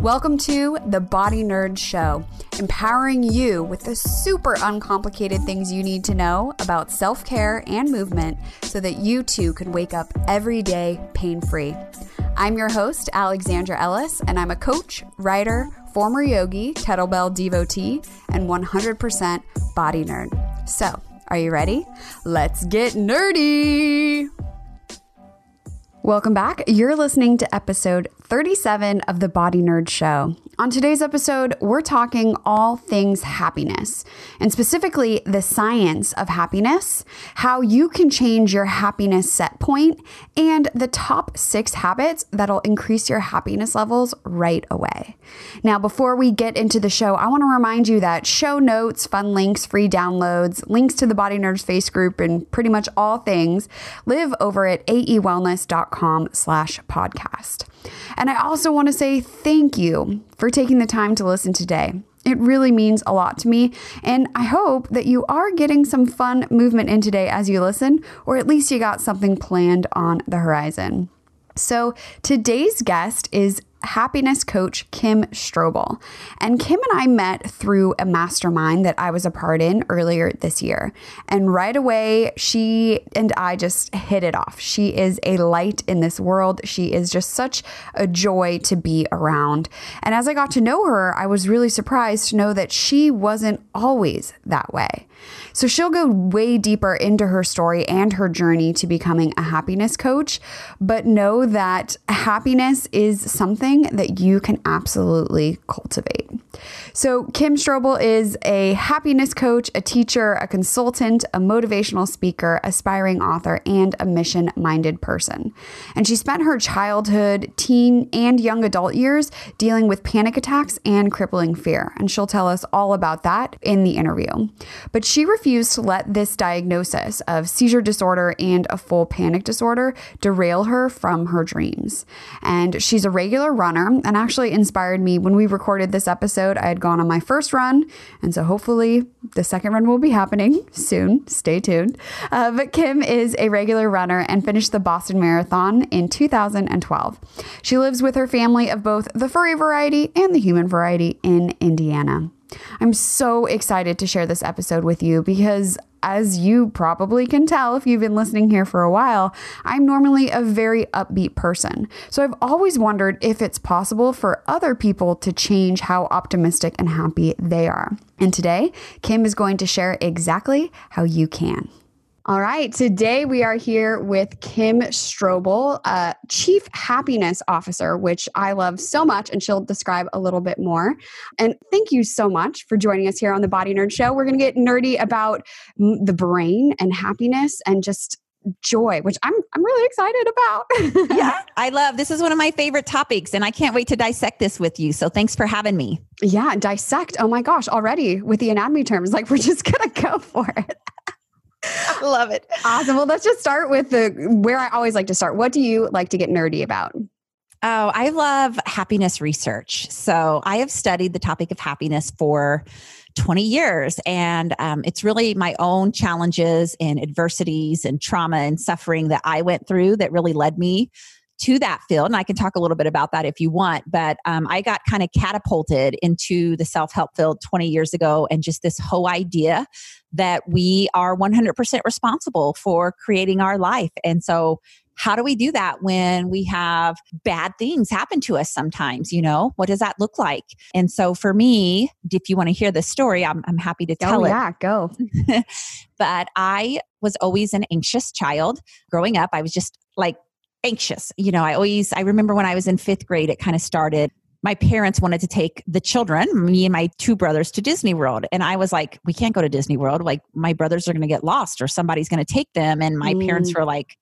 Welcome to the Body Nerd Show, empowering you with the super uncomplicated things you need to know about self care and movement so that you too can wake up every day pain free. I'm your host, Alexandra Ellis, and I'm a coach, writer, former yogi, kettlebell devotee, and 100% body nerd. So, are you ready? Let's get nerdy! Welcome back. You're listening to episode 37 of the Body Nerd Show. On today's episode, we're talking all things happiness, and specifically the science of happiness, how you can change your happiness set point, and the top six habits that'll increase your happiness levels right away. Now, before we get into the show, I want to remind you that show notes, fun links, free downloads, links to the Body Nerds face group, and pretty much all things live over at aewellness.com slash podcast. And I also want to say thank you for taking the time to listen today. It really means a lot to me, and I hope that you are getting some fun movement in today as you listen, or at least you got something planned on the horizon. So, today's guest is happiness coach Kim Strobel. And Kim and I met through a mastermind that I was a part in earlier this year. And right away, she and I just hit it off. She is a light in this world. She is just such a joy to be around. And as I got to know her, I was really surprised to know that she wasn't always that way. So she'll go way deeper into her story and her journey to becoming a happiness coach, but know that happiness is something that you can absolutely cultivate. So, Kim Strobel is a happiness coach, a teacher, a consultant, a motivational speaker, aspiring author, and a mission minded person. And she spent her childhood, teen, and young adult years dealing with panic attacks and crippling fear. And she'll tell us all about that in the interview. But she refused to let this diagnosis of seizure disorder and a full panic disorder derail her from her dreams. And she's a regular runner and actually inspired me when we recorded this episode. I had gone on my first run, and so hopefully the second run will be happening soon. Stay tuned. Uh, but Kim is a regular runner and finished the Boston Marathon in 2012. She lives with her family of both the furry variety and the human variety in Indiana. I'm so excited to share this episode with you because as you probably can tell if you've been listening here for a while, I'm normally a very upbeat person. So I've always wondered if it's possible for other people to change how optimistic and happy they are. And today, Kim is going to share exactly how you can. All right. Today we are here with Kim Strobel, uh, Chief Happiness Officer, which I love so much, and she'll describe a little bit more. And thank you so much for joining us here on the Body Nerd Show. We're going to get nerdy about the brain and happiness and just joy, which I'm I'm really excited about. yeah, I love this is one of my favorite topics and I can't wait to dissect this with you. So thanks for having me. Yeah, dissect. Oh my gosh, already with the anatomy terms, like we're just going to go for it. I love it. Awesome. Well, let's just start with the where I always like to start. What do you like to get nerdy about? Oh, I love happiness research. So I have studied the topic of happiness for 20 years. And um, it's really my own challenges and adversities and trauma and suffering that I went through that really led me to that field. And I can talk a little bit about that if you want. But um, I got kind of catapulted into the self help field 20 years ago and just this whole idea that we are 100% responsible for creating our life. And so, how do we do that when we have bad things happen to us sometimes? You know, what does that look like? And so, for me, if you want to hear the story, I'm, I'm happy to tell oh, it. Yeah, go. but I was always an anxious child growing up. I was just like anxious. You know, I always, I remember when I was in fifth grade, it kind of started my parents wanted to take the children, me and my two brothers, to Disney World. And I was like, we can't go to Disney World. Like, my brothers are going to get lost or somebody's going to take them. And my mm. parents were like,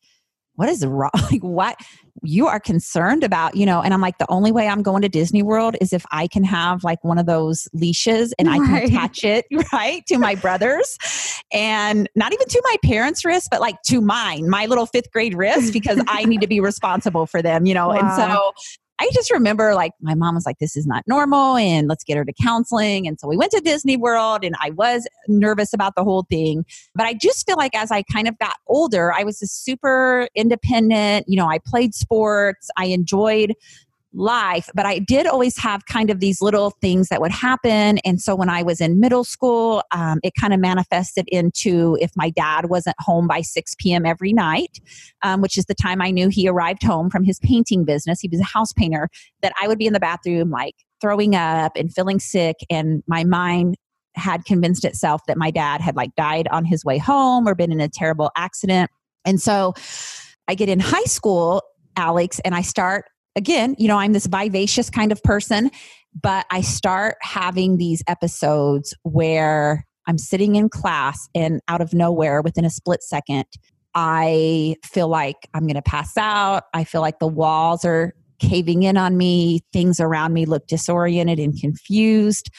what is wrong? Like, what? You are concerned about, you know? And I'm like, the only way I'm going to Disney World is if I can have like one of those leashes and right. I can attach it, right, to my brothers. And not even to my parents' wrist, but like to mine, my little fifth grade wrist, because I need to be responsible for them, you know? Wow. And so I just remember like my mom was like, this is not normal and let's get her to counseling. And so we went to Disney World and I was nervous about the whole thing. But I just feel like as I kind of got older, I was a super independent. You know, I played sports, I enjoyed life, but I did always have kind of these little things that would happen. And so when I was in middle school, um, it kind of manifested into if my dad wasn't home by 6 p.m. every night, um, which is the time I knew he arrived home from his painting business, he was a house painter, that I would be in the bathroom like throwing up and feeling sick. And my mind had convinced itself that my dad had like died on his way home or been in a terrible accident. And so I get in high school, Alex, and I start again, you know, I'm this vivacious kind of person, but I start having these episodes where I'm sitting in class and out of nowhere within a split second, I feel like I'm going to pass out. I feel like the walls are caving in on me. Things around me look disoriented and confused.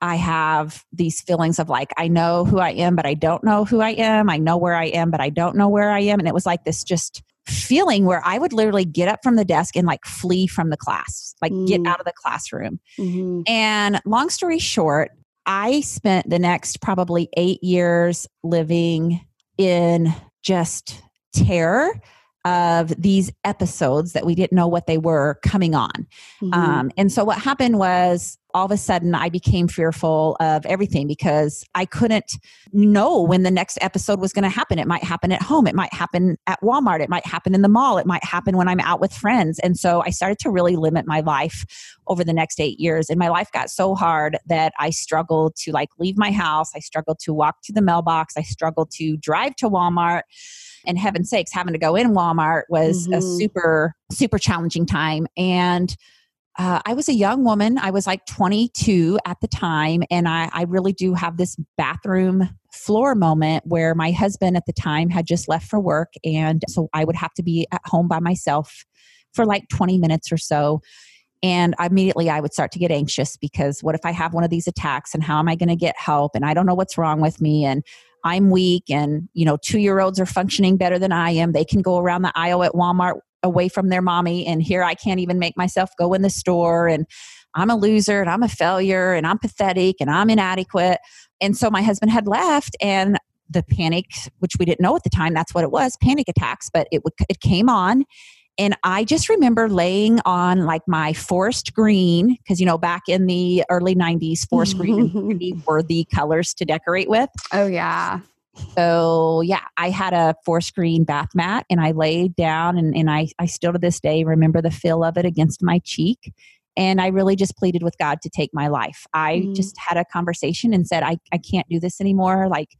I have these feelings of like, I know who I am, but I don't know who I am. I know where I am, but I don't know where I am. And it was like this just feeling where I would literally get up from the desk and like flee from the class, like mm. get out of the classroom. Mm-hmm. And long story short, I spent the next probably eight years living in just terror of these episodes that we didn't know what they were coming on. Mm-hmm. Um, and so what happened was all of a sudden I became fearful of everything because I couldn't know when the next episode was going to happen. It might happen at home, it might happen at Walmart, it might happen in the mall, it might happen when I'm out with friends. And so I started to really limit my life over the next eight years. And my life got so hard that I struggled to like leave my house, I struggled to walk to the mailbox, I struggled to drive to Walmart and heaven sakes having to go in walmart was mm-hmm. a super super challenging time and uh, I was a young woman. I was like 22 at the time. And I, I really do have this bathroom floor moment where my husband at the time had just left for work. And so I would have to be at home by myself for like 20 minutes or so. And immediately I would start to get anxious because what if I have one of these attacks and how am I going to get help? And I don't know what's wrong with me. And I'm weak and you know 2 year olds are functioning better than I am. They can go around the aisle at Walmart away from their mommy and here I can't even make myself go in the store and I'm a loser and I'm a failure and I'm pathetic and I'm inadequate. And so my husband had left and the panic, which we didn't know at the time, that's what it was, panic attacks, but it would, it came on. And I just remember laying on like my forest green, because you know, back in the early 90s, forest green were the colors to decorate with. Oh, yeah. So yeah, I had a four screen bath mat and I laid down and, and I, I still to this day remember the feel of it against my cheek. And I really just pleaded with God to take my life. I mm. just had a conversation and said, I, I can't do this anymore. Like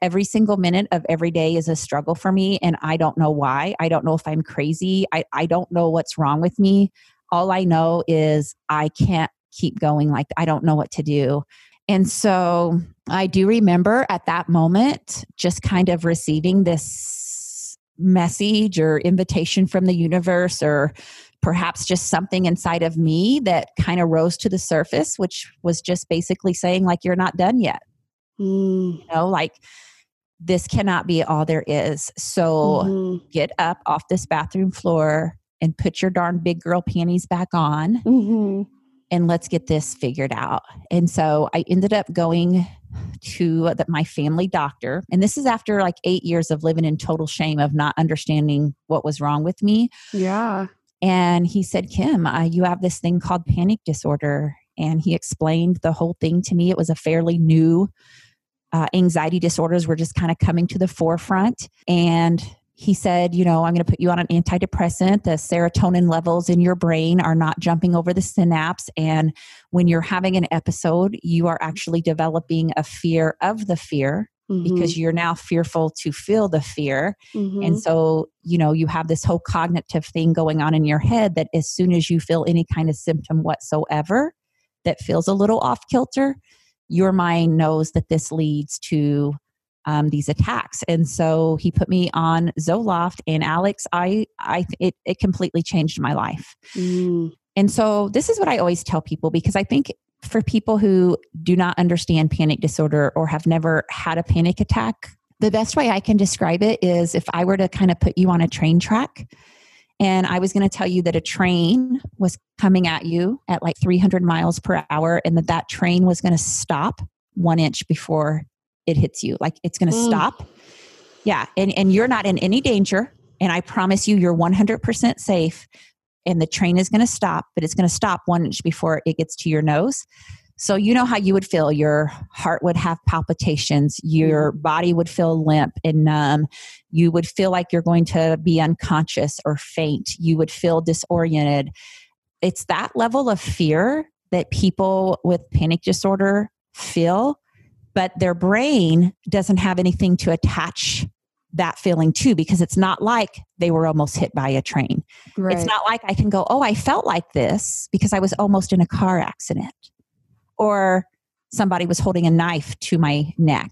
every single minute of every day is a struggle for me. And I don't know why. I don't know if I'm crazy. I, I don't know what's wrong with me. All I know is I can't keep going. Like I don't know what to do. And so I do remember at that moment just kind of receiving this message or invitation from the universe or perhaps just something inside of me that kind of rose to the surface which was just basically saying like you're not done yet mm. you know like this cannot be all there is so mm-hmm. get up off this bathroom floor and put your darn big girl panties back on mm-hmm and let's get this figured out. And so I ended up going to the, my family doctor. And this is after like eight years of living in total shame of not understanding what was wrong with me. Yeah. And he said, Kim, uh, you have this thing called panic disorder. And he explained the whole thing to me. It was a fairly new uh, anxiety disorders were just kind of coming to the forefront. And he said, you know, I'm going to put you on an antidepressant. The serotonin levels in your brain are not jumping over the synapse. And when you're having an episode, you are actually developing a fear of the fear mm-hmm. because you're now fearful to feel the fear. Mm-hmm. And so, you know, you have this whole cognitive thing going on in your head that as soon as you feel any kind of symptom whatsoever that feels a little off kilter, your mind knows that this leads to um, these attacks. And so he put me on Zoloft and Alex, I, I, it, it completely changed my life. Mm. And so this is what I always tell people because I think for people who do not understand panic disorder or have never had a panic attack, the best way I can describe it is if I were to kind of put you on a train track and I was going to tell you that a train was coming at you at like 300 miles per hour and that that train was going to stop one inch before it hits you. Like it's going to mm. stop. Yeah. And, and you're not in any danger. And I promise you, you're 100% safe. And the train is going to stop, but it's going to stop one inch before it gets to your nose. So, you know how you would feel. Your heart would have palpitations. Your mm-hmm. body would feel limp and numb. You would feel like you're going to be unconscious or faint. You would feel disoriented. It's that level of fear that people with panic disorder feel, but their brain doesn't have anything to attach that feeling to because it's not like they were almost hit by a train. Right. It's not like I can go, oh, I felt like this because I was almost in a car accident or somebody was holding a knife to my neck.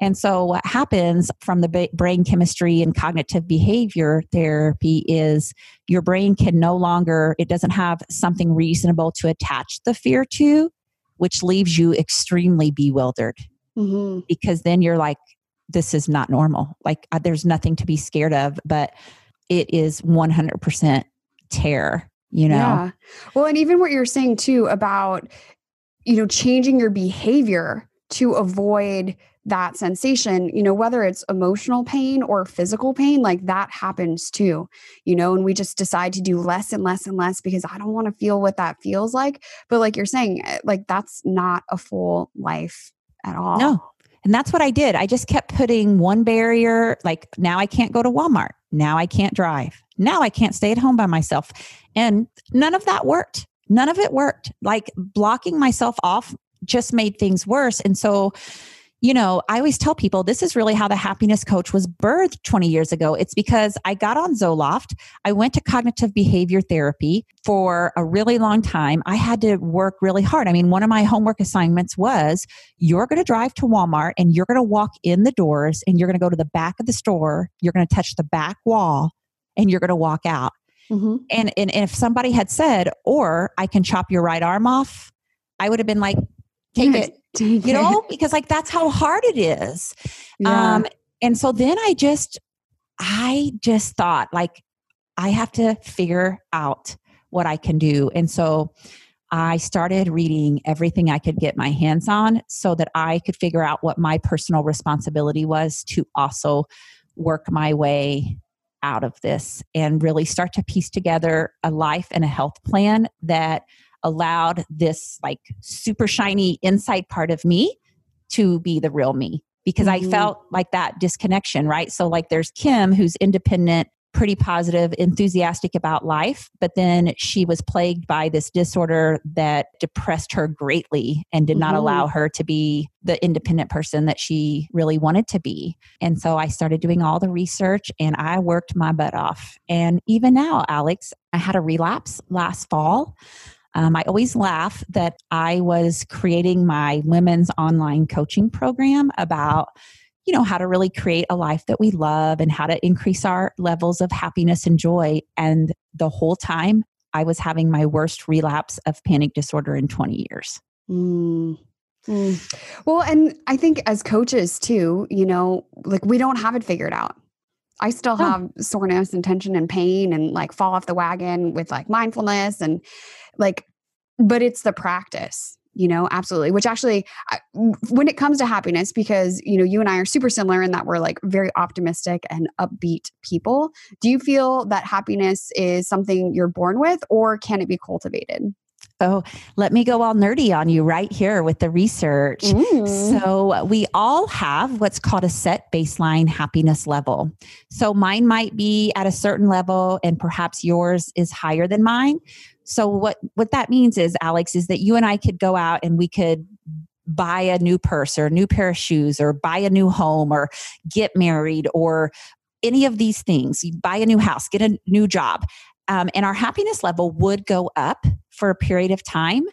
And so, what happens from the brain chemistry and cognitive behavior therapy is your brain can no longer, it doesn't have something reasonable to attach the fear to, which leaves you extremely bewildered. Mm-hmm. Because then you're like, this is not normal. Like, there's nothing to be scared of, but it is 100% terror you know yeah well and even what you're saying too about you know changing your behavior to avoid that sensation you know whether it's emotional pain or physical pain like that happens too you know and we just decide to do less and less and less because i don't want to feel what that feels like but like you're saying eh, like that's not a full life at all. No and that's what i did. I just kept putting one barrier like now i can't go to walmart. Now i can't drive. Now i can't stay at home by myself. And none of that worked. None of it worked. Like blocking myself off just made things worse. And so, you know, I always tell people this is really how the happiness coach was birthed 20 years ago. It's because I got on Zoloft. I went to cognitive behavior therapy for a really long time. I had to work really hard. I mean, one of my homework assignments was you're going to drive to Walmart and you're going to walk in the doors and you're going to go to the back of the store. You're going to touch the back wall and you're going to walk out. Mm-hmm. And, and if somebody had said, or I can chop your right arm off, I would have been like, take it, take you know, because like that's how hard it is. Yeah. Um, and so then I just, I just thought like, I have to figure out what I can do. And so I started reading everything I could get my hands on so that I could figure out what my personal responsibility was to also work my way out of this and really start to piece together a life and a health plan that allowed this like super shiny inside part of me to be the real me because mm-hmm. I felt like that disconnection, right? So, like, there's Kim who's independent pretty positive, enthusiastic about life, but then she was plagued by this disorder that depressed her greatly and did not mm-hmm. allow her to be the independent person that she really wanted to be. And so I started doing all the research and I worked my butt off. And even now, Alex, I had a relapse last fall. Um, I always laugh that I was creating my women's online coaching program about you know, how to really create a life that we love and how to increase our levels of happiness and joy. And the whole time, I was having my worst relapse of panic disorder in 20 years. Mm. Mm. Well, and I think as coaches too, you know, like we don't have it figured out. I still have soreness and tension and pain and like fall off the wagon with like mindfulness and like, but it's the practice you know absolutely which actually when it comes to happiness because you know you and i are super similar in that we're like very optimistic and upbeat people do you feel that happiness is something you're born with or can it be cultivated Oh, let me go all nerdy on you right here with the research. So, we all have what's called a set baseline happiness level. So, mine might be at a certain level, and perhaps yours is higher than mine. So what what that means is Alex is that you and I could go out and we could buy a new purse or a new pair of shoes or buy a new home or get married or any of these things. You buy a new house, get a new job. Um, and our happiness level would go up for a period of time.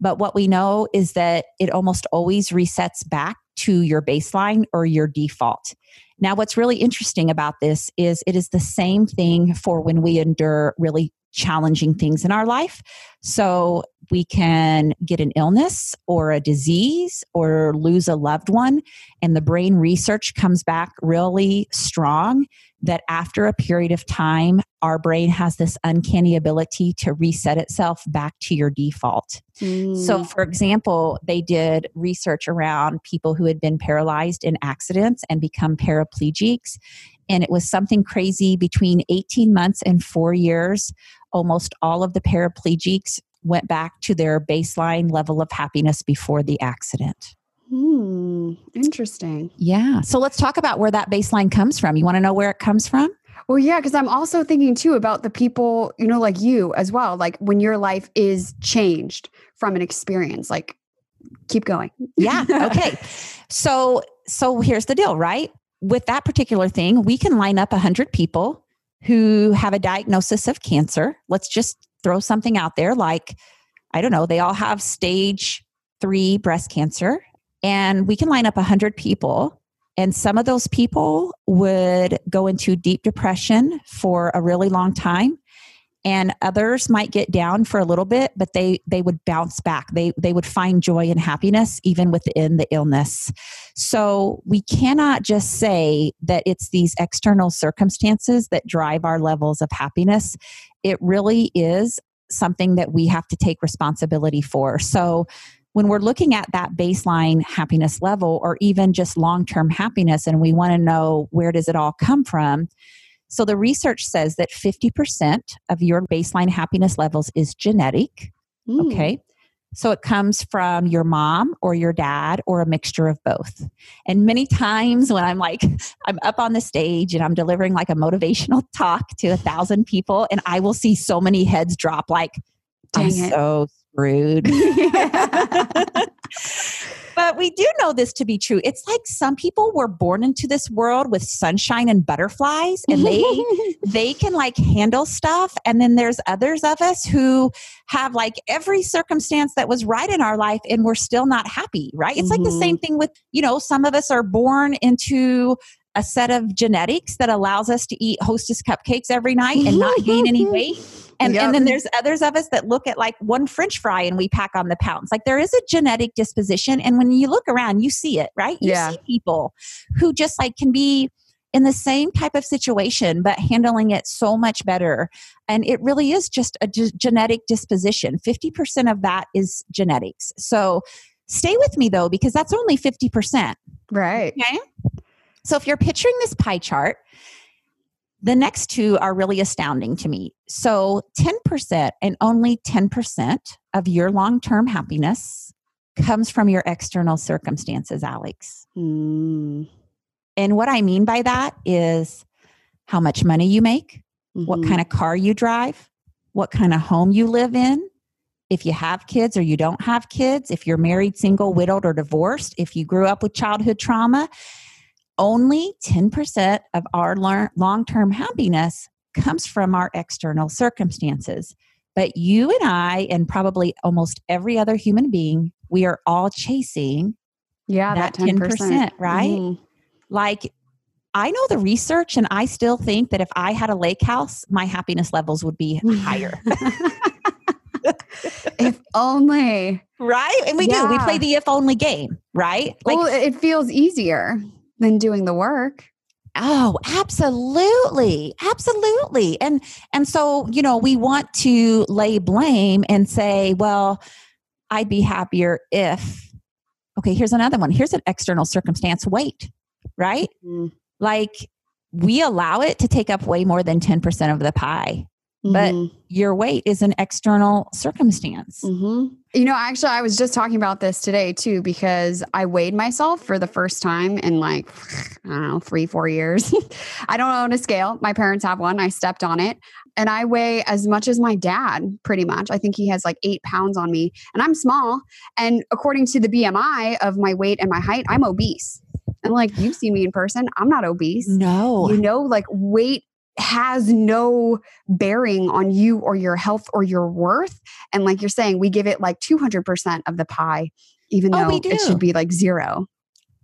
But what we know is that it almost always resets back to your baseline or your default. Now, what's really interesting about this is it is the same thing for when we endure really challenging things in our life. So we can get an illness or a disease or lose a loved one. And the brain research comes back really strong that after a period of time, our brain has this uncanny ability to reset itself back to your default. Mm. So, for example, they did research around people who had been paralyzed in accidents and become paraplegics. And it was something crazy between 18 months and four years. Almost all of the paraplegics went back to their baseline level of happiness before the accident. Hmm, interesting. Yeah. So let's talk about where that baseline comes from. You want to know where it comes from? Well, yeah, because I'm also thinking too about the people, you know, like you as well. Like when your life is changed from an experience, like keep going. yeah. Okay. so, so here's the deal, right? With that particular thing, we can line up 100 people who have a diagnosis of cancer. Let's just throw something out there like, I don't know, they all have stage three breast cancer and we can line up 100 people and some of those people would go into deep depression for a really long time and others might get down for a little bit but they they would bounce back. They they would find joy and happiness even within the illness. So we cannot just say that it's these external circumstances that drive our levels of happiness. It really is something that we have to take responsibility for. So when we're looking at that baseline happiness level or even just long-term happiness and we want to know where does it all come from so the research says that 50% of your baseline happiness levels is genetic mm. okay so it comes from your mom or your dad or a mixture of both. And many times when I'm like, I'm up on the stage and I'm delivering like a motivational talk to a thousand people, and I will see so many heads drop like, Dang I'm it. so rude. but we do know this to be true. It's like some people were born into this world with sunshine and butterflies and they they can like handle stuff and then there's others of us who have like every circumstance that was right in our life and we're still not happy, right? It's mm-hmm. like the same mm-hmm. thing with, you know, some of us are born into a set of genetics that allows us to eat hostess cupcakes every night and not gain any weight and, yep. and then there's others of us that look at like one french fry and we pack on the pounds. Like there is a genetic disposition. And when you look around, you see it, right? You yeah. see people who just like can be in the same type of situation, but handling it so much better. And it really is just a g- genetic disposition. 50% of that is genetics. So stay with me though, because that's only 50%. Right. Okay. So if you're picturing this pie chart, the next two are really astounding to me. So, 10% and only 10% of your long term happiness comes from your external circumstances, Alex. Mm. And what I mean by that is how much money you make, mm-hmm. what kind of car you drive, what kind of home you live in, if you have kids or you don't have kids, if you're married, single, widowed, or divorced, if you grew up with childhood trauma only 10% of our long term happiness comes from our external circumstances. But you and I, and probably almost every other human being, we are all chasing yeah, that, that 10%, 10%, right? Mm. Like, I know the research, and I still think that if I had a lake house, my happiness levels would be higher. if only. Right? And we yeah. do. We play the if only game, right? Like, well, it feels easier than doing the work. Oh, absolutely. Absolutely. And and so, you know, we want to lay blame and say, well, I'd be happier if Okay, here's another one. Here's an external circumstance, weight, right? Mm-hmm. Like we allow it to take up way more than 10% of the pie. Mm-hmm. But your weight is an external circumstance. Mm-hmm. You know, actually, I was just talking about this today too, because I weighed myself for the first time in like, I don't know, three, four years. I don't own a scale. My parents have one. I stepped on it and I weigh as much as my dad, pretty much. I think he has like eight pounds on me and I'm small. And according to the BMI of my weight and my height, I'm obese. And like you've seen me in person, I'm not obese. No. You know, like weight has no bearing on you or your health or your worth. And like you're saying, we give it like 200% of the pie, even oh, though it should be like zero.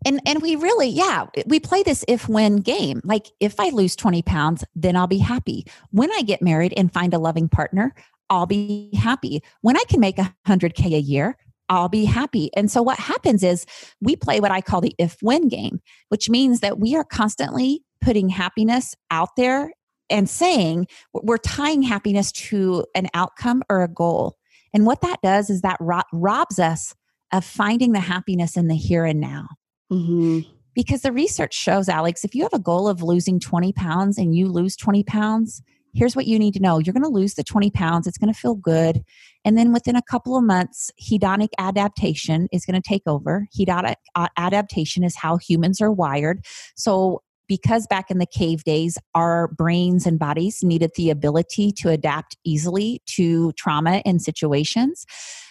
and and we really yeah we play this if when game like if i lose 20 pounds then i'll be happy when i get married and find a loving partner i'll be happy when i can make a 100k a year I'll be happy. And so what happens is we play what I call the if win game, which means that we are constantly putting happiness out there and saying we're tying happiness to an outcome or a goal. And what that does is that ro- robs us of finding the happiness in the here and now. Mm-hmm. Because the research shows, Alex, if you have a goal of losing 20 pounds and you lose 20 pounds, here's what you need to know you're going to lose the 20 pounds, it's going to feel good. And then within a couple of months, hedonic adaptation is going to take over. Hedonic adaptation is how humans are wired. So because back in the cave days, our brains and bodies needed the ability to adapt easily to trauma and situations.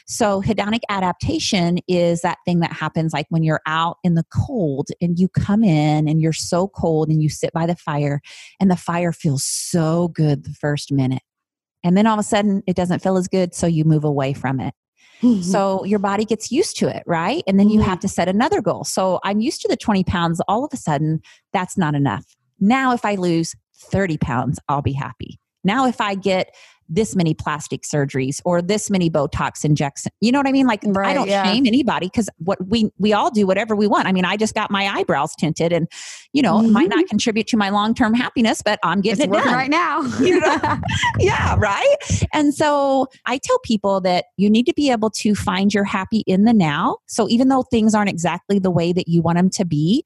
So, hedonic adaptation is that thing that happens like when you're out in the cold and you come in and you're so cold and you sit by the fire and the fire feels so good the first minute. And then all of a sudden it doesn't feel as good, so you move away from it. Mm-hmm. So your body gets used to it, right? And then you mm-hmm. have to set another goal. So I'm used to the 20 pounds. All of a sudden, that's not enough. Now, if I lose 30 pounds, I'll be happy. Now, if I get this many plastic surgeries or this many Botox injections. You know what I mean? Like right, I don't yeah. shame anybody because what we we all do whatever we want. I mean, I just got my eyebrows tinted, and you know, mm-hmm. it might not mm-hmm. contribute to my long term happiness, but I'm getting it's it done right now. you know? yeah, right. And so I tell people that you need to be able to find your happy in the now. So even though things aren't exactly the way that you want them to be,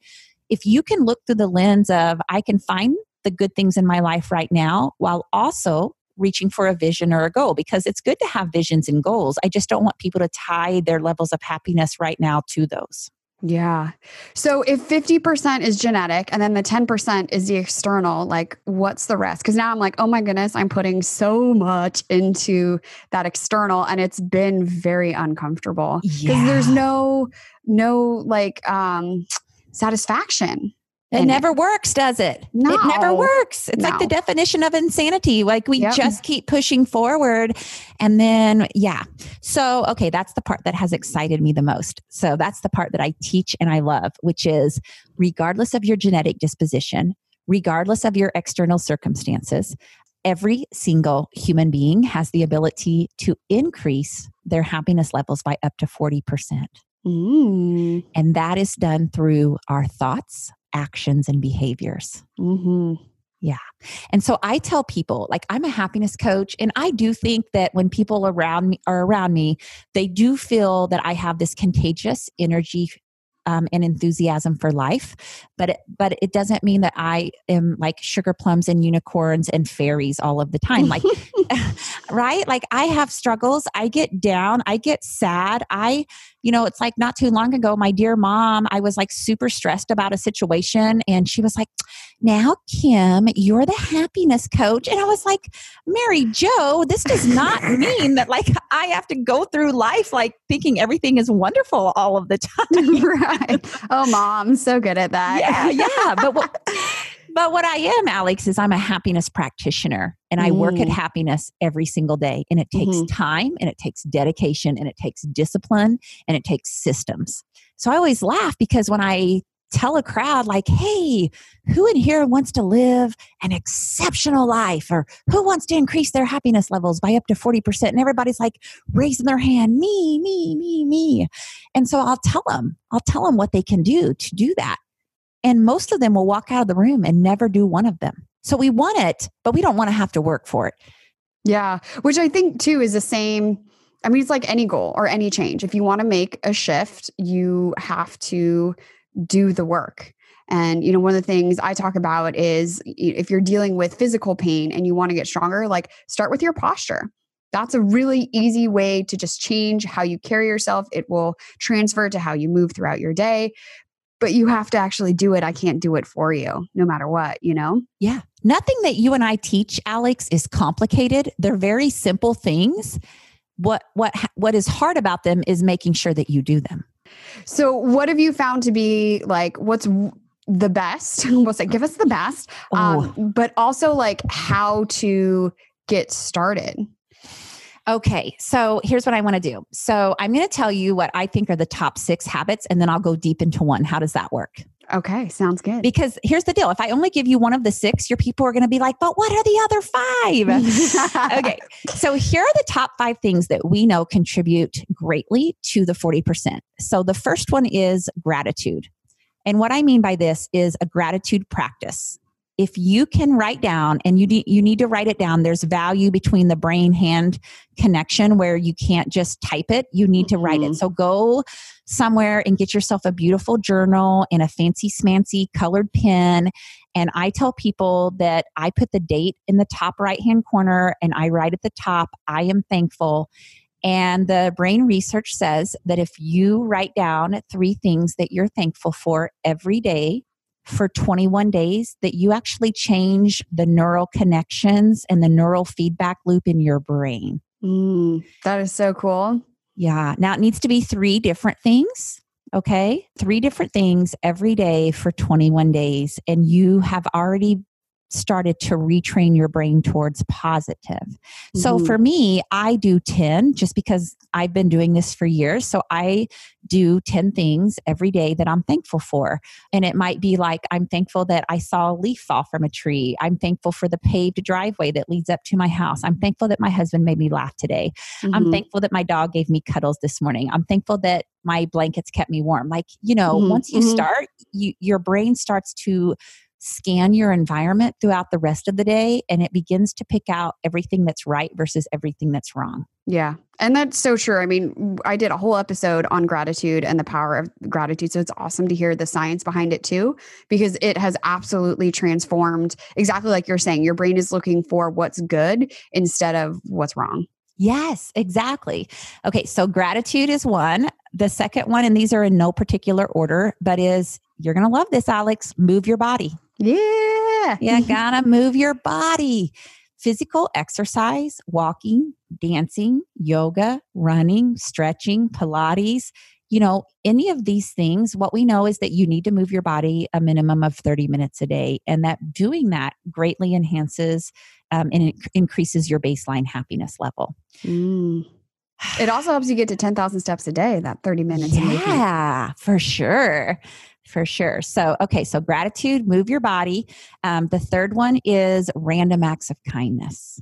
if you can look through the lens of I can find the good things in my life right now while also reaching for a vision or a goal because it's good to have visions and goals. I just don't want people to tie their levels of happiness right now to those. Yeah. So if 50% is genetic and then the 10% is the external, like what's the rest? Because now I'm like, oh my goodness, I'm putting so much into that external and it's been very uncomfortable. Because yeah. there's no, no like um satisfaction it never it. works, does it? No. It never works. It's no. like the definition of insanity. Like we yep. just keep pushing forward. And then, yeah. So, okay, that's the part that has excited me the most. So, that's the part that I teach and I love, which is regardless of your genetic disposition, regardless of your external circumstances, every single human being has the ability to increase their happiness levels by up to 40%. Mm. And that is done through our thoughts, actions and behaviors. Mm-hmm. Yeah. And so I tell people, like, I'm a happiness coach, and I do think that when people around me are around me, they do feel that I have this contagious energy um, and enthusiasm for life but it, but it doesn't mean that i am like sugar plums and unicorns and fairies all of the time like right like i have struggles i get down i get sad i you know it's like not too long ago my dear mom i was like super stressed about a situation and she was like now kim you're the happiness coach. And i was like mary joe this does not mean that like i have to go through life like thinking everything is wonderful all of the time. Right. Oh mom so good at that. Yeah yeah but what but what I am, Alex, is I'm a happiness practitioner and I work at mm. happiness every single day. And it takes mm-hmm. time and it takes dedication and it takes discipline and it takes systems. So I always laugh because when I tell a crowd, like, hey, who in here wants to live an exceptional life or who wants to increase their happiness levels by up to 40%? And everybody's like raising their hand, me, me, me, me. And so I'll tell them, I'll tell them what they can do to do that. And most of them will walk out of the room and never do one of them. So we want it, but we don't want to have to work for it. Yeah. Which I think too is the same. I mean, it's like any goal or any change. If you want to make a shift, you have to do the work. And, you know, one of the things I talk about is if you're dealing with physical pain and you want to get stronger, like start with your posture. That's a really easy way to just change how you carry yourself. It will transfer to how you move throughout your day but you have to actually do it. I can't do it for you, no matter what, you know? Yeah. Nothing that you and I teach, Alex, is complicated. They're very simple things. What what what is hard about them is making sure that you do them. So, what have you found to be like what's the best? we'll say give us the best. Um, but also like how to get started. Okay, so here's what I want to do. So I'm going to tell you what I think are the top six habits, and then I'll go deep into one. How does that work? Okay, sounds good. Because here's the deal if I only give you one of the six, your people are going to be like, but what are the other five? okay, so here are the top five things that we know contribute greatly to the 40%. So the first one is gratitude. And what I mean by this is a gratitude practice if you can write down and you need, you need to write it down there's value between the brain hand connection where you can't just type it you need to write it. Mm-hmm. so go somewhere and get yourself a beautiful journal and a fancy smancy colored pen. And i tell people that i put the date in the top right hand corner and i write at the top i am thankful. And the brain research says that if you write down three things that you're thankful for every day for 21 days that you actually change the neural connections and the neural feedback loop in your brain. Mm, that is so cool. Yeah. Now it needs to be three different things. Okay. Three different things every day for 21 days. And you have already started to retrain your brain towards positive. Mm-hmm. So for me, I do 10 just because I've been doing this for years. So I do 10 things every day that I'm thankful for. And it might be like, I'm thankful that I saw a leaf fall from a tree. I'm thankful for the paved driveway that leads up to my house. I'm thankful that my husband made me laugh today. Mm-hmm. I'm thankful that my dog gave me cuddles this morning. I'm thankful that my blankets kept me warm. Like, you know, mm-hmm. once you mm-hmm. start, you, your brain starts to scan your environment throughout the rest of the day and it begins to pick out everything that's right versus everything that's wrong. Yeah. And that's so true. I mean, I did a whole episode on gratitude and the power of gratitude. So it's awesome to hear the science behind it too, because it has absolutely transformed exactly like you're saying. Your brain is looking for what's good instead of what's wrong. Yes, exactly. Okay, so gratitude is one. The second one, and these are in no particular order, but is you're going to love this, Alex. Move your body. Yeah. Yeah, gotta move your body. Physical exercise, walking, dancing, yoga, running, stretching, Pilates, you know, any of these things, what we know is that you need to move your body a minimum of 30 minutes a day, and that doing that greatly enhances um, and it increases your baseline happiness level. Mm. It also helps you get to 10,000 steps a day, that 30 minutes. Yeah, for sure for sure. So, okay, so gratitude, move your body. Um, the third one is random acts of kindness.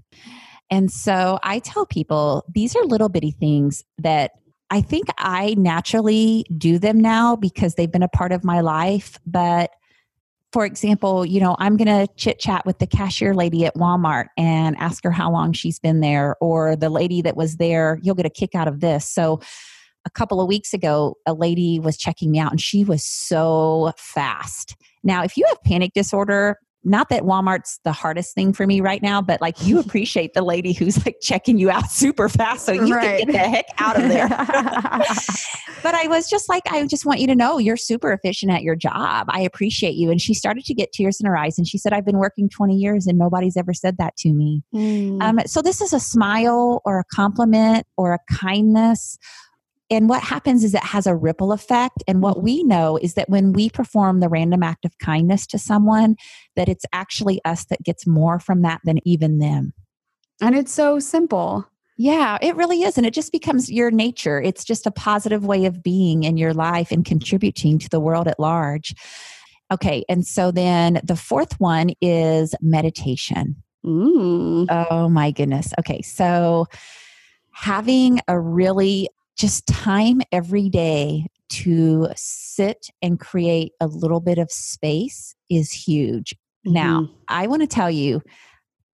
And so I tell people these are little bitty things that I think I naturally do them now because they've been a part of my life. But for example, you know, I'm going to chit chat with the cashier lady at Walmart and ask her how long she's been there, or the lady that was there, you'll get a kick out of this. So, a couple of weeks ago, a lady was checking me out and she was so fast. Now, if you have panic disorder, not that Walmart's the hardest thing for me right now, but like you appreciate the lady who's like checking you out super fast so you right. can get the heck out of there. but I was just like, I just want you to know you're super efficient at your job. I appreciate you. And she started to get tears in her eyes and she said, I've been working 20 years and nobody's ever said that to me. Mm. Um, so this is a smile or a compliment or a kindness and what happens is it has a ripple effect. And what we know is that when we perform the random act of kindness to someone, that it's actually us that gets more from that than even them. And it's so simple. Yeah, it really is. And it just becomes your nature. It's just a positive way of being in your life and contributing to the world at large. Okay. And so then the fourth one is meditation. Mm. Oh my goodness. Okay. So having a really just time every day to sit and create a little bit of space is huge. Mm-hmm. Now, I want to tell you,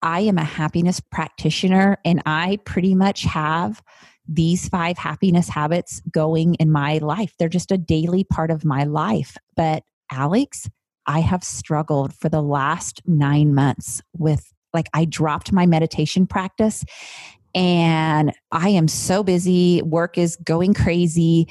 I am a happiness practitioner and I pretty much have these five happiness habits going in my life. They're just a daily part of my life. But Alex, I have struggled for the last nine months with like I dropped my meditation practice and I am so busy, work is going crazy.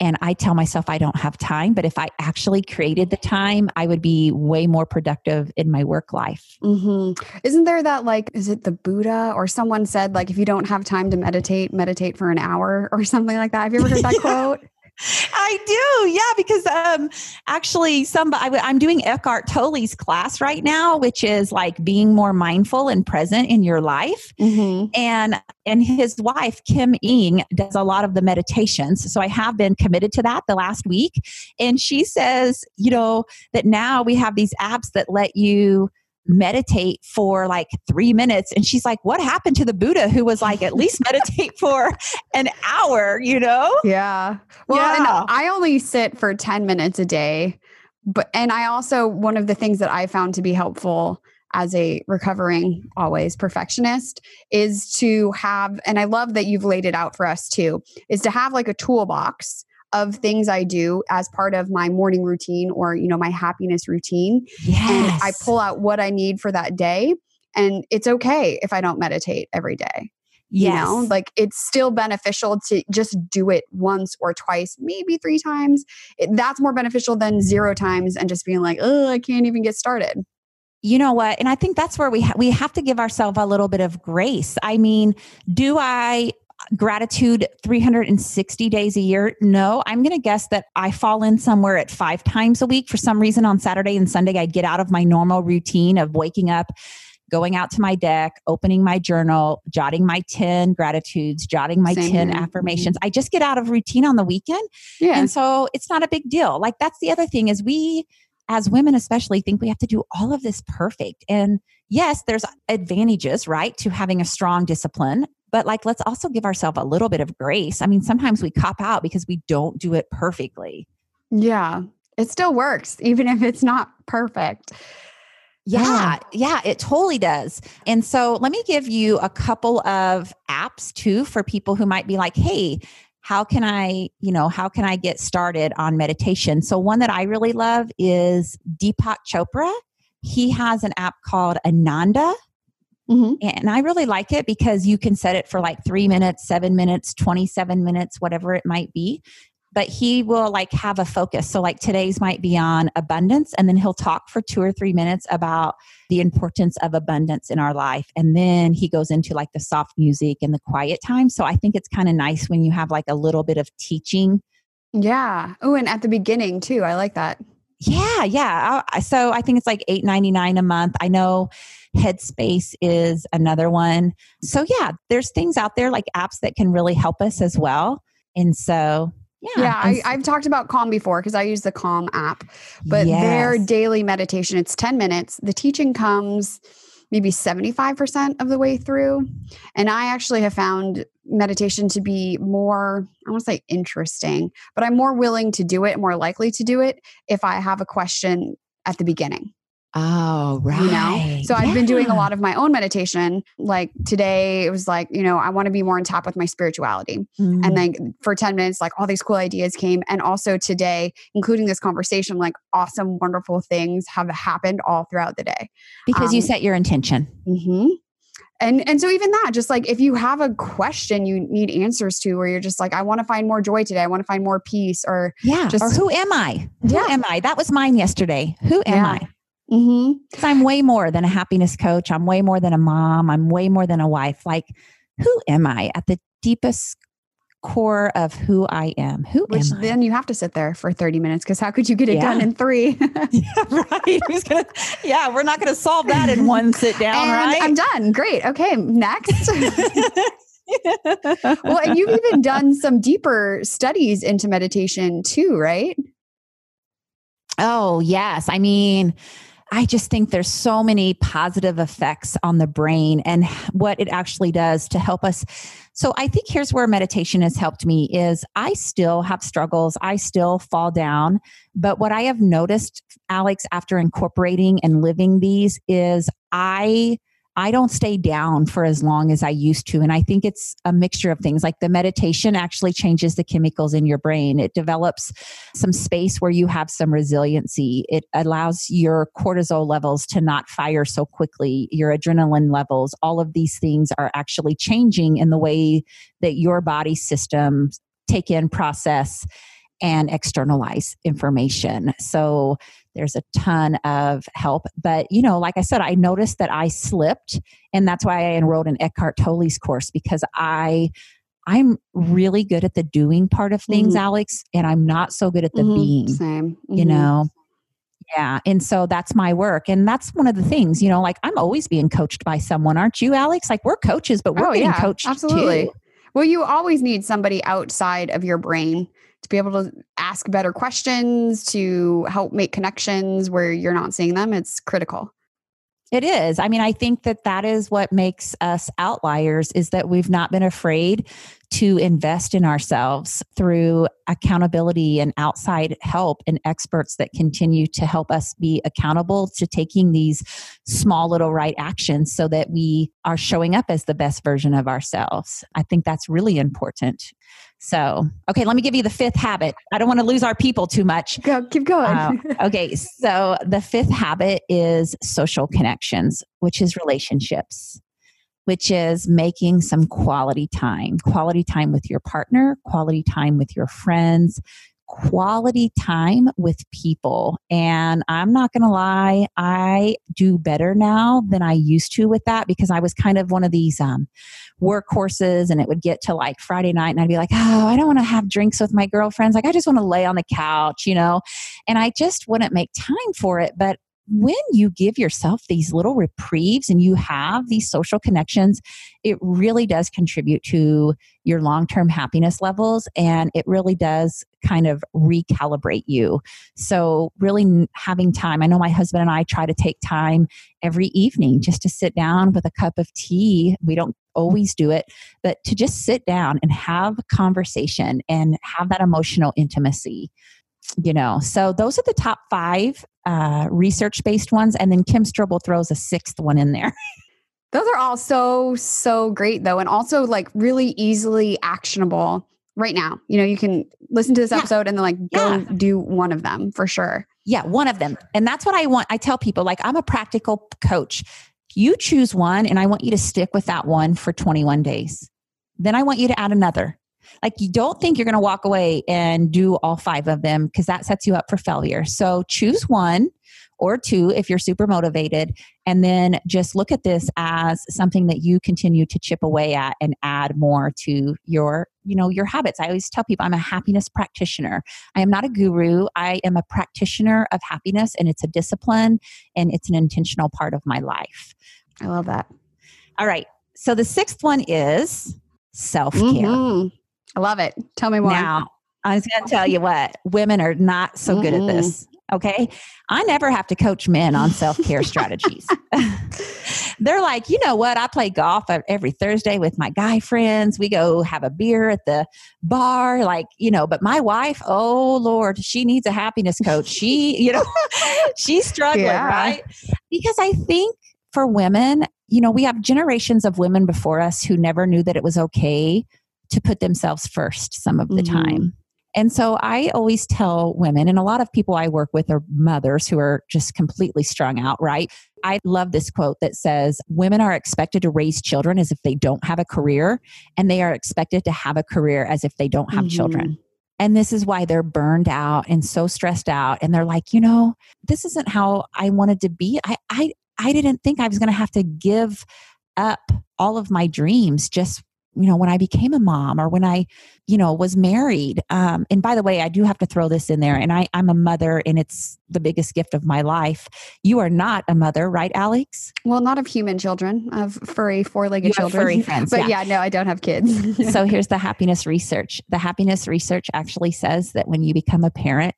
And I tell myself I don't have time, but if I actually created the time, I would be way more productive in my work life. Mm-hmm. Isn't there that, like, is it the Buddha or someone said, like, if you don't have time to meditate, meditate for an hour or something like that? Have you ever heard that quote? I do, yeah, because um, actually, some I, am doing Eckhart Tolle's class right now, which is like being more mindful and present in your life. Mm-hmm. And and his wife Kim Eng does a lot of the meditations, so I have been committed to that the last week. And she says, you know, that now we have these apps that let you meditate for like three minutes. And she's like, What happened to the Buddha who was like, at least meditate for an hour, you know? Yeah. Well, yeah. I only sit for 10 minutes a day. But, and I also, one of the things that I found to be helpful as a recovering always perfectionist is to have, and I love that you've laid it out for us too, is to have like a toolbox of things I do as part of my morning routine or, you know, my happiness routine. Yes. And I pull out what I need for that day. And it's okay if I don't meditate every day. Yes. You know, like it's still beneficial to just do it once or twice, maybe three times. It, that's more beneficial than zero times and just being like, oh, I can't even get started you know what and i think that's where we ha- we have to give ourselves a little bit of grace i mean do i gratitude 360 days a year? No, I'm going to guess that I fall in somewhere at five times a week. For some reason, on Saturday and Sunday, I get out of my normal routine of waking up, going out to my deck, opening my journal, jotting my 10 gratitudes, jotting my Same 10 here. Mm-hmm. affirmations. I just get out of routine on the weekend. Yeah. And so it's not a big deal. Like that's the other thing is we, as women especially think we have to do all of this perfect and yes there's advantages right to having a strong discipline but like let's also give ourselves a little bit of grace i mean sometimes we cop out because we don't do it perfectly yeah it still works even if it's not perfect yeah, yeah, it totally does. And so let me give you a couple of apps too for people who might be like, hey, how can I, you know, how can I get started on meditation? So one that I really love is Deepak Chopra. He has an app called Ananda Mm-hmm. And I really like it because you can set it for like three minutes, seven minutes, 27 minutes, whatever it might be. But he will like have a focus. So, like today's might be on abundance, and then he'll talk for two or three minutes about the importance of abundance in our life. And then he goes into like the soft music and the quiet time. So, I think it's kind of nice when you have like a little bit of teaching. Yeah. Oh, and at the beginning too. I like that. Yeah. Yeah. So, I think it's like eight ninety nine a month. I know Headspace is another one. So, yeah, there's things out there like apps that can really help us as well. And so, yeah. Yeah, I, have talked about Calm before because I use the Calm app, but yes. their daily meditation, it's 10 minutes. The teaching comes maybe 75% of the way through. And I actually have found meditation to be more, I want to say interesting, but I'm more willing to do it, more likely to do it if I have a question at the beginning. Oh, right. You know? So yeah. I've been doing a lot of my own meditation. Like today, it was like, you know, I want to be more on top with my spirituality. Mm. And then for 10 minutes, like all these cool ideas came. And also today, including this conversation, like awesome, wonderful things have happened all throughout the day. Because um, you set your intention. Mm-hmm. And, and so even that just like if you have a question you need answers to where you're just like i want to find more joy today i want to find more peace or yeah just or who am i who yeah. am i that was mine yesterday who am yeah. i Mm-hmm. I'm way more than a happiness coach. I'm way more than a mom. I'm way more than a wife. Like, who am I at the deepest core of who I am? Who Which am then you have to sit there for 30 minutes because how could you get it yeah. done in three? yeah, right. Who's gonna, yeah, we're not going to solve that in one sit down, and right? I'm done. Great. Okay, next. well, and you've even done some deeper studies into meditation too, right? Oh, yes. I mean, I just think there's so many positive effects on the brain and what it actually does to help us. So I think here's where meditation has helped me is I still have struggles. I still fall down, but what I have noticed Alex after incorporating and living these is I I don't stay down for as long as I used to. And I think it's a mixture of things. Like the meditation actually changes the chemicals in your brain. It develops some space where you have some resiliency. It allows your cortisol levels to not fire so quickly, your adrenaline levels. All of these things are actually changing in the way that your body systems take in, process, and externalize information. So there's a ton of help. But, you know, like I said, I noticed that I slipped. And that's why I enrolled in Eckhart Tolle's course because I I'm really good at the doing part of things, mm-hmm. Alex, and I'm not so good at the mm-hmm. being. Same. Mm-hmm. You know? Yeah. And so that's my work. And that's one of the things, you know, like I'm always being coached by someone, aren't you, Alex? Like we're coaches, but we're oh, being yeah, coached absolutely. Too. Well, you always need somebody outside of your brain to be able to ask better questions, to help make connections where you're not seeing them. It's critical. It is. I mean, I think that that is what makes us outliers is that we've not been afraid to invest in ourselves through accountability and outside help and experts that continue to help us be accountable to taking these small little right actions so that we are showing up as the best version of ourselves. I think that's really important. So, okay, let me give you the fifth habit. I don't want to lose our people too much. Go, keep going. uh, okay, so the fifth habit is social connections, which is relationships, which is making some quality time, quality time with your partner, quality time with your friends, quality time with people. And I'm not going to lie, I do better now than I used to with that because I was kind of one of these um, workhorses and it would get to like Friday night and I'd be like, oh, I don't want to have drinks with my girlfriends. Like, I just want to lay on the couch, you know? And I just wouldn't make time for it. But when you give yourself these little reprieves and you have these social connections, it really does contribute to your long term happiness levels and it really does kind of recalibrate you. So, really having time, I know my husband and I try to take time every evening just to sit down with a cup of tea. We don't always do it, but to just sit down and have conversation and have that emotional intimacy you know so those are the top five uh, research based ones and then kim strobel throws a sixth one in there. Those are all so so great though and also like really easily actionable right now. You know you can listen to this episode yeah. and then like go yeah. do one of them for sure. Yeah one of them and that's what i want i tell people like i'm a practical coach. You choose one and i want you to stick with that one for 21 days. Then i want you to add another like you don't think you're going to walk away and do all five of them because that sets you up for failure. So choose one or two if you're super motivated and then just look at this as something that you continue to chip away at and add more to your you know your habits. I always tell people i'm a happiness practitioner. I am not a guru. I am a practitioner of happiness and it's a discipline and it's an intentional part of my life. I love that. All right. So the sixth one is self-care. Mm-hmm. I love it. Tell me more. Now, I was going to tell you what women are not so good mm at this. Okay. I never have to coach men on self care strategies. They're like, you know what? I play golf every Thursday with my guy friends. We go have a beer at the bar, like, you know, but my wife, oh Lord, she needs a happiness coach. She, you know, she's struggling, yeah. right? Because I think for women, you know, we have generations of women before us who never knew that it was okay to put themselves first some of the mm-hmm. time. And so I always tell women, and a lot of people I work with are mothers who are just completely strung out, right? I love this quote that says, Women are expected to raise children as if they don't have a career, and they are expected to have a career as if they don't have mm-hmm. children. And this is why they're burned out and so stressed out. And they're like, you know, this isn't how I wanted to be. I, I, I didn't think I was going to have to give up all of my dreams just you know when i became a mom or when i you know was married um, and by the way i do have to throw this in there and I, i'm a mother and it's the biggest gift of my life. You are not a mother right alex? Well not of human children of furry four-legged children furry friends, but yeah. yeah no i don't have kids. So here's the happiness research. The happiness research actually says that when you become a parent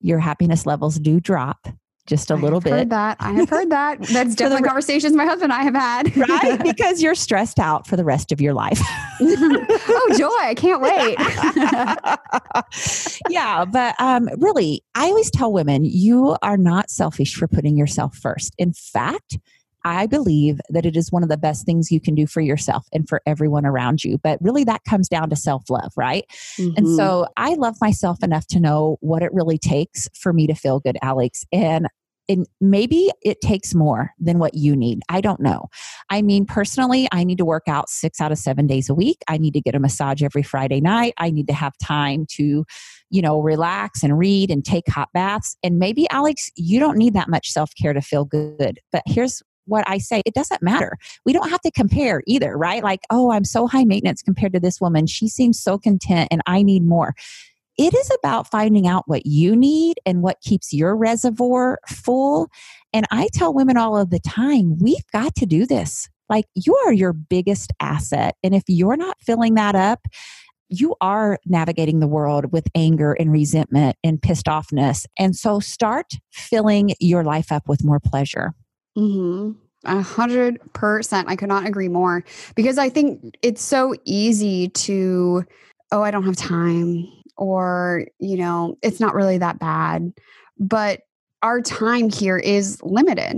your happiness levels do drop just a I little bit. Heard that I have heard that. That's definitely the, conversations my husband and I have had. right, because you're stressed out for the rest of your life. oh joy! I can't wait. yeah, but um, really, I always tell women you are not selfish for putting yourself first. In fact. I believe that it is one of the best things you can do for yourself and for everyone around you. But really, that comes down to self love, right? Mm-hmm. And so I love myself enough to know what it really takes for me to feel good, Alex. And and maybe it takes more than what you need. I don't know. I mean, personally, I need to work out six out of seven days a week. I need to get a massage every Friday night. I need to have time to, you know, relax and read and take hot baths. And maybe, Alex, you don't need that much self care to feel good. But here's what I say, it doesn't matter. We don't have to compare either, right? Like, oh, I'm so high maintenance compared to this woman. She seems so content and I need more. It is about finding out what you need and what keeps your reservoir full. And I tell women all of the time, we've got to do this. Like, you are your biggest asset. And if you're not filling that up, you are navigating the world with anger and resentment and pissed offness. And so start filling your life up with more pleasure. Mm-hmm. A hundred percent. I could not agree more because I think it's so easy to, oh, I don't have time, or, you know, it's not really that bad. But our time here is limited.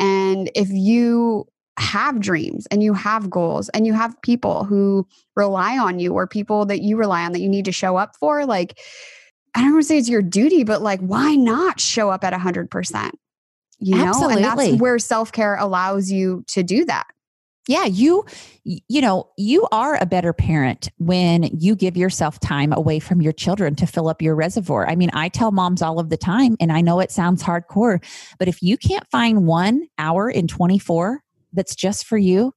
And if you have dreams and you have goals and you have people who rely on you or people that you rely on that you need to show up for, like, I don't want to say it's your duty, but like, why not show up at a 100%? You know, Absolutely. and that's where self care allows you to do that. Yeah, you you know, you are a better parent when you give yourself time away from your children to fill up your reservoir. I mean, I tell moms all of the time and I know it sounds hardcore, but if you can't find 1 hour in 24 that's just for you,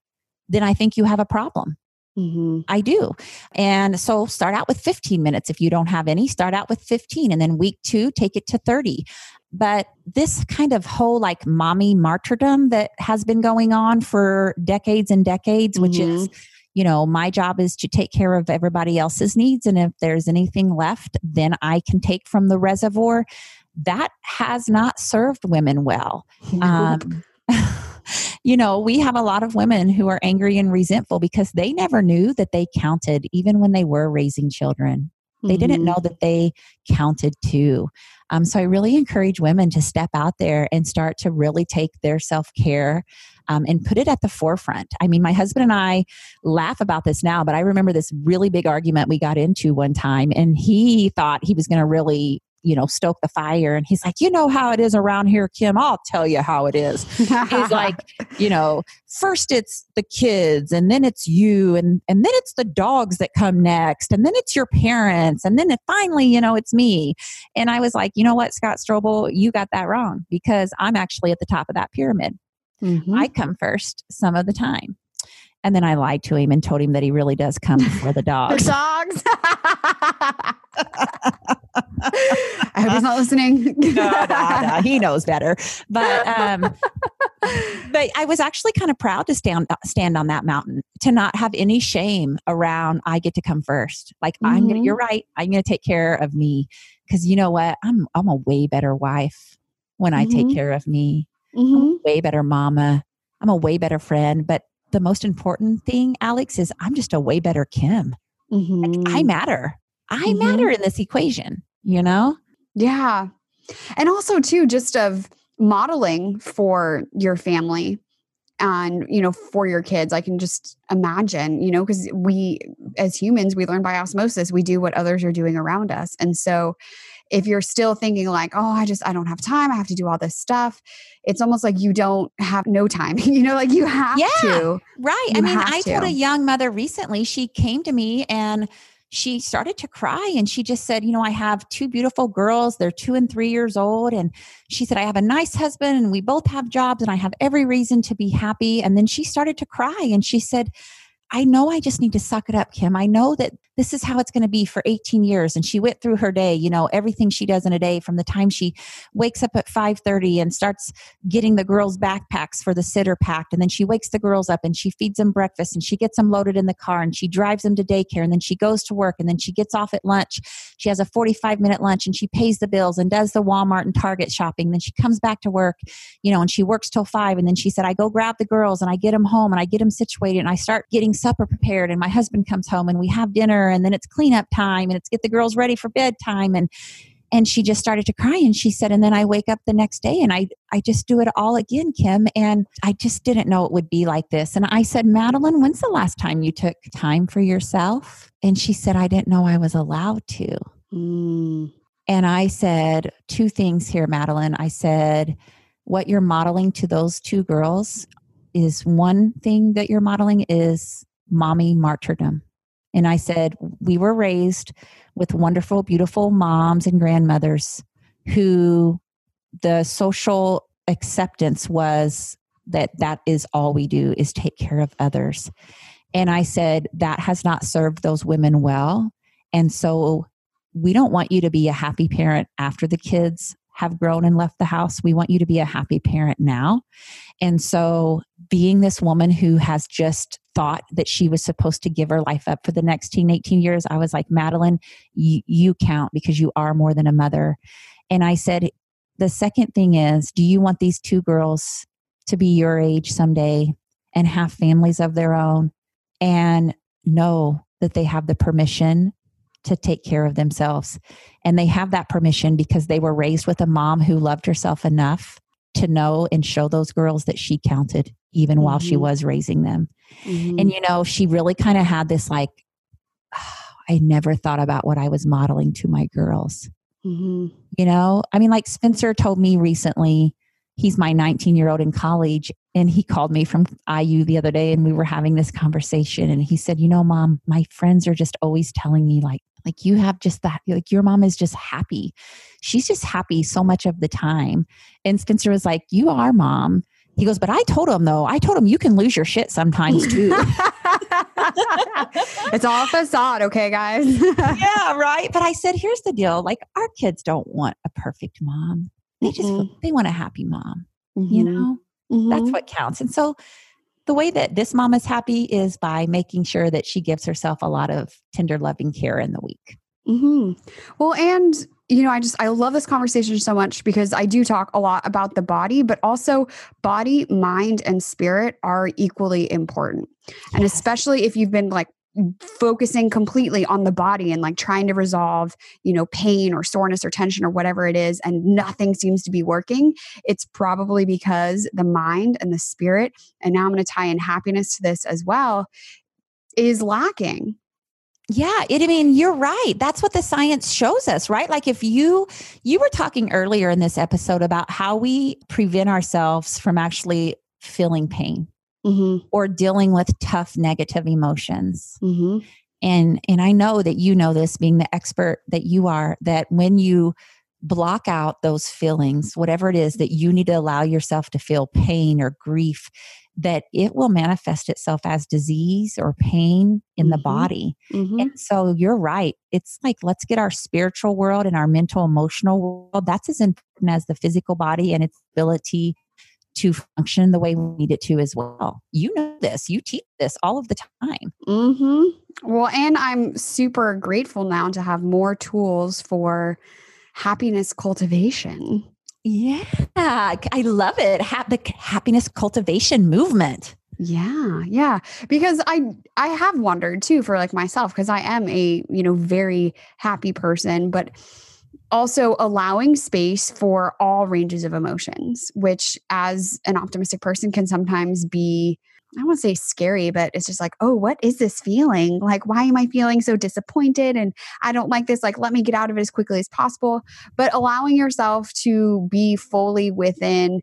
then I think you have a problem. Mm-hmm. I do. And so start out with 15 minutes. If you don't have any, start out with 15. And then week two, take it to 30. But this kind of whole like mommy martyrdom that has been going on for decades and decades, which is, you know, my job is to take care of everybody else's needs. And if there's anything left, then I can take from the reservoir. That has not served women well. Um, you know, we have a lot of women who are angry and resentful because they never knew that they counted, even when they were raising children. They didn't Mhm. know that they counted too. Um, so I really encourage women to step out there and start to really take their self care um, and put it at the forefront. I mean, my husband and I laugh about this now, but I remember this really big argument we got into one time, and he thought he was going to really you know stoke the fire. And he's like you know how it is around here kim. I'll tell you how it is. He's like you know first it's the kids and then it's you and and then it's the dogs that come next and then it's your parents and then it finally you know it's me. And i was like you know what scott strobel? You got that wrong because i'm actually at the top of that pyramid. Mhm. i come first some of the time and then i lied to him and told him that he really does come before the The dogs dogs. I hope he's not listening. no, no, no, he knows better. But um, but I was actually kind of proud to stand stand on that mountain to not have any shame around. I get to come first. Like I'm gonna. Mhm. You're right. I'm gonna take care of me because you know what? I'm I'm a way better wife when I take Mhm. care of me. Mhm. I'm a way better mama. I'm a way better friend. But the most important thing, Alex, is I'm just a way better Kim. Like, Mhm. I matter. I Mhm. matter in this equation. You know. Yeah. And also too just of modeling for your family and you know for your kids i can just imagine you know because we as humans we learn by osmosis we do what others are doing around us and so if you're still thinking like oh i just i don't have time i have to do all this stuff it's almost like you don't have no time you know like you have Yeah. to Right. I mean, I told a young mother recently, she came to me and she started to cry and she just said, You know, I have two beautiful girls. They're two and three years old. And she said, I have a nice husband and we both have jobs and I have every reason to be happy. And then she started to cry and she said, I know I just need to suck it up, Kim. I know that this is how it's going to be for 18 years. And she went through her day, you know, everything she does in a day from the time she wakes up at 5:30 and starts getting the girls backpacks for the sitter packed. And then she wakes the girls up and she feeds them breakfast and she gets them loaded in the car and she drives them to daycare and then she goes to work and then she gets off at lunch. She has a 45 minute lunch and she pays the bills and does the Walmart and Target shopping. Then she comes back to work, you know, and she works till five. And then she said, I go grab the girls and I get them home and I get them situated and I start getting supper prepared. And my husband comes home and we have dinner and then it's cleanup time and it's get the girls ready for bedtime. And and she just started to cry and she said and then i wake up the next day and i i just do it all again kim and i just didn't know it would be like this and i said madeline when's the last time you took time for yourself and she said i didn't know i was allowed to Mm. and i said two things here madeline i said what you're modeling to those two girls is one thing that you're modeling is mommy martyrdom and i said we were raised with wonderful, beautiful moms and grandmothers who the social acceptance was that that is all we do is take care of others. And I said, that has not served those women well. And so we don't want you to be a happy parent after the kids have grown and left the house. We want you to be a happy parent now. And so, being this woman who has just thought that she was supposed to give her life up for the next 10, 18 years, I was like, Madeline, you, you count because you are more than a mother. And I said, the second thing is, do you want these two girls to be your age someday and have families of their own and know that they have the permission to take care of themselves. And they have that permission because they were raised with a mom who loved herself enough to know and show those girls that she counted even mm-hmm. while she mm-hmm. was raising them. Mm-hmm. And, you know, she really kind of had this like, oh, I never thought about what I was modeling to my girls. Mm-hmm. You know, I mean, like Spencer told me recently, he's my 19 year old in college and he called me from IU the other day and we were having this conversation and he said, "You know, mom, my friends are just always telling me like like you have just that like your mom is just happy. She's just happy so much of the time." And Spencer was like, "You are, mom." He goes, "But I told him though. I told him you can lose your shit sometimes too." it's all facade, okay, guys? yeah, right. But I said, "Here's the deal. Like our kids don't want a perfect mom. They just mm-hmm. they want a happy mom." Mm-hmm. You know? Mm-hmm. That's what counts. And so the way that this mom is happy is by making sure that she gives herself a lot of tender, loving care in the week. Mm-hmm. Well, and you know, I just I love this conversation so much because I do talk a lot about the body, but also body, mind, and spirit are equally important. Yes. And especially if you've been like focusing completely on the body and like trying to resolve you know pain or soreness or tension or whatever it is and nothing seems to be working it's probably because the mind and the spirit and now i'm going to tie in happiness to this as well is lacking yeah, it I mean you're right. That's what the science shows us, right? Like if you you were talking earlier in this episode about how we prevent ourselves from actually feeling pain mm-hmm. or dealing with tough negative emotions. Mm-hmm. And and I know that you know this being the expert that you are that when you block out those feelings whatever it is that you need to allow yourself to feel pain or grief that it will manifest itself as disease or pain in mm-hmm. the body. Mm-hmm. And so you're right. It's like, let's get our spiritual world and our mental, emotional world. That's as important as the physical body and its ability to function the way we need it to as well. You know this, you teach this all of the time. Mm-hmm. Well, and I'm super grateful now to have more tools for happiness cultivation. Yeah, I love it. Ha- the happiness cultivation movement. Yeah, yeah. Because I I have wondered too for like myself because I am a, you know, very happy person, but also allowing space for all ranges of emotions, which as an optimistic person can sometimes be I won't say scary, but it's just like, oh, what is this feeling? Like, why am I feeling so disappointed? And I don't like this. Like, let me get out of it as quickly as possible. But allowing yourself to be fully within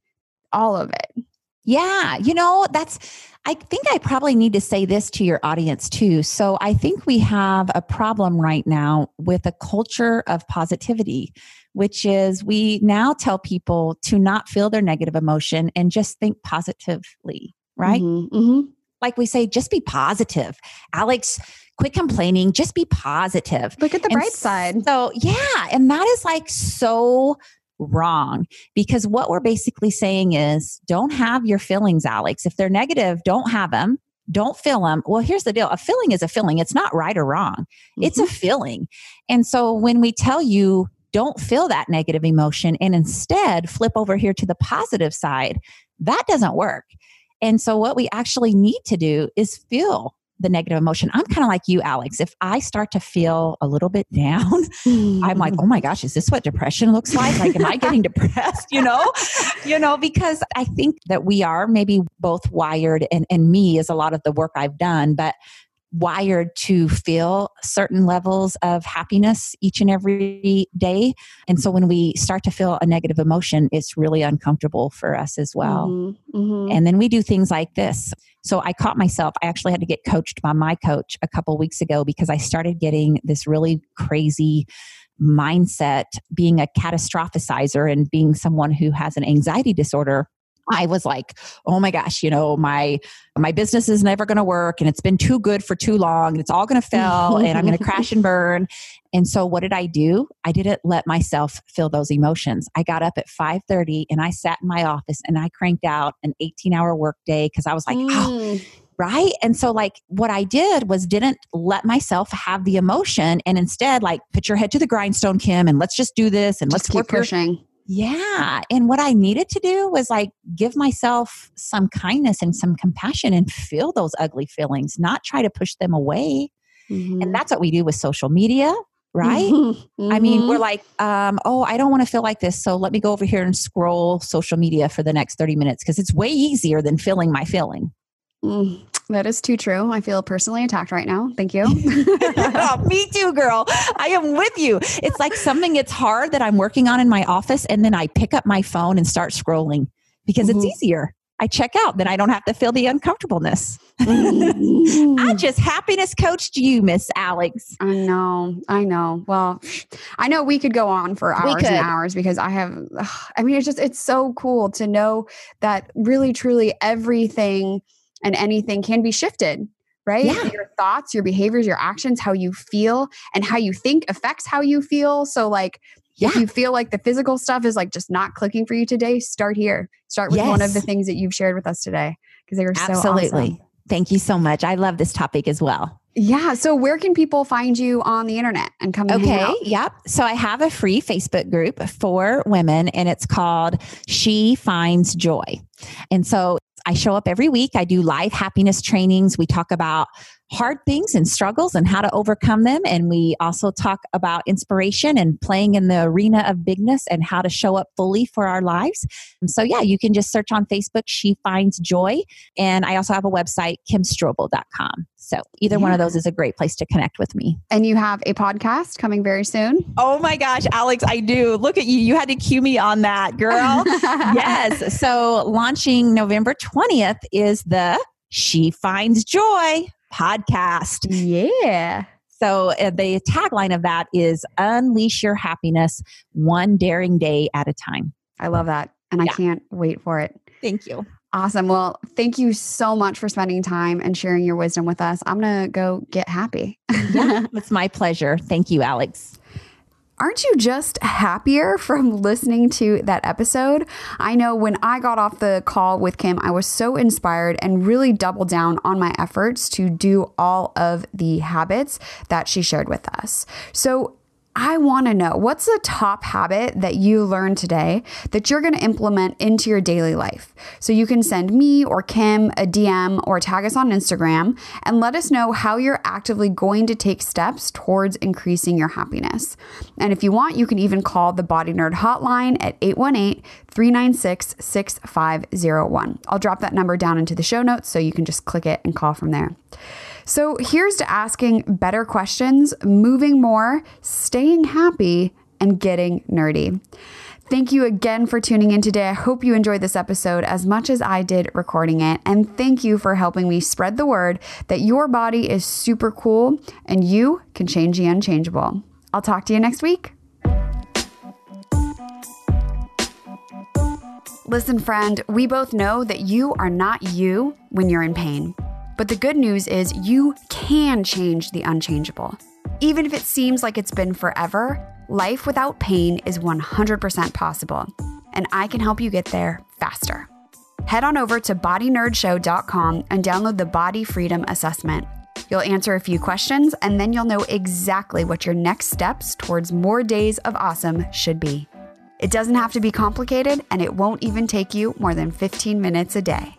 all of it. Yeah. You know, that's, I think I probably need to say this to your audience too. So I think we have a problem right now with a culture of positivity, which is we now tell people to not feel their negative emotion and just think positively right? Mm-hmm, mm-hmm. Like we say, just be positive. Alex, quit complaining, just be positive. Look at the and bright side. So, yeah. And that is like so wrong because what we're basically saying is don't have your feelings, Alex. If they're negative, don't have them. Don't feel them. Well, here's the deal a feeling is a feeling. It's not right or wrong, mm-hmm. it's a mm-hmm. feeling. And so when we tell you, don't feel that negative emotion and instead flip over here to the positive side, that doesn't work. And so, what we actually need to do is feel the negative emotion. I'm kind of like you, Alex. If I start to feel a little bit down, mm. I'm like, oh my gosh, is this what depression looks like? Like, am I getting depressed? You know, you know, because I think that we are maybe both wired, and and me is a lot of the work I've done, but wired to feel certain levels of happiness each and every day. And so when we start to feel a negative emotion, it's really uncomfortable for us as well. Mm-hmm, mm-hmm. And then we do things like this. So I caught myself, I actually had to get coached by my coach a couple weeks ago because I started getting this really crazy mindset being a catastrophizer and being someone who has an anxiety disorder I was like, oh my gosh, you know, my my business is never going to work and it's been too good for too long and it's all going to fail and I'm going to crash and burn. And so what did I do? I didn't let myself feel those emotions. I got up at 5:30 and I sat in my office and I cranked out an 18-hour workday cuz I was like, mm. oh, right? And so like what I did was didn't let myself have the emotion and instead like put your head to the grindstone Kim and let's just do this and just let's keep work pushing. Your, yeah. And what I needed to do was like give myself some kindness and some compassion and feel those ugly feelings, not try to push them away. Mm-hmm. And that's what we do with social media, right? Mm-hmm. I mean, we're mm-hmm. like, um, oh, I don't want to feel like this. So let me go over here and scroll social media for the next 30 minutes because it's way easier than feeling my feeling. Mm, that is too true. I feel personally attacked right now. Thank you. oh, me too, girl. I am with you. It's like something it's hard that I'm working on in my office, and then I pick up my phone and start scrolling because mm-hmm. it's easier. I check out, then I don't have to feel the uncomfortableness. Mm-hmm. I just happiness coached you, Miss Alex. I know. I know. Well, I know we could go on for hours and hours because I have, I mean, it's just, it's so cool to know that really, truly everything and anything can be shifted right? Yeah. Your thoughts, your behaviors, your actions, how you feel, and how you think affects how you feel. So, like, yeah. if you feel like the physical stuff is like just not clicking for you today, start here. Start with yes. one of the things that you've shared with us today because they were Absolutely. so awesome. Thank you so much. I love this topic as well. Yeah. So, where can people find you on the internet and come? Okay. Yep. So, I have a free Facebook group for women, and it's called She Finds Joy. And so, I show up every week. I do live happiness trainings. We talk about hard things and struggles and how to overcome them. And we also talk about inspiration and playing in the arena of bigness and how to show up fully for our lives. so, yeah, you can just search on Facebook, She Finds Joy. And I also have a website, kimstrobel.com. So, either yeah. one of those is a great place to connect with me. And you have a podcast coming very soon. Oh my gosh, Alex, I do. Look at you. You had to cue me on that, girl. yes. So, launching November 20th is the She Finds Joy podcast. Yeah. So uh, the tagline of that is unleash your happiness one daring day at a time. I love that. And yeah. I can't wait for it. Thank you. Awesome. Well, thank you so much for spending time and sharing your wisdom with us. I'm going to go get happy. yeah, it's my pleasure. Thank you, Alex aren't you just happier from listening to that episode? I know when I got off the call with Kim, I was so inspired and really doubled down on my efforts to do all of the habits that she shared with us. So, I want to know what's the top habit that you learned today that you're going to implement into your daily life. So you can send me or Kim a DM or tag us on Instagram and let us know how you're actively going to take steps towards increasing your happiness. And if you want, you can even call the Body Nerd hotline at 818 396 6501. I'll drop that number down into the show notes so you can just click it and call from there. So here's to asking better questions, moving more, staying happy, and getting nerdy. Thank you again for tuning in today. I hope you enjoyed this episode as much as I did recording it. And thank you for helping me spread the word that your body is super cool and you can change the unchangeable. I'll talk to you next week. Listen, friend, we both know that you are not you when you're in pain. But the good news is you can change the unchangeable. Even if it seems like it's been forever, life without pain is 100% possible. And I can help you get there faster. Head on over to bodynerdshow.com and download the Body Freedom Assessment. You'll answer a few questions, and then you'll know exactly what your next steps towards more days of awesome should be. It doesn't have to be complicated, and it won't even take you more than 15 minutes a day.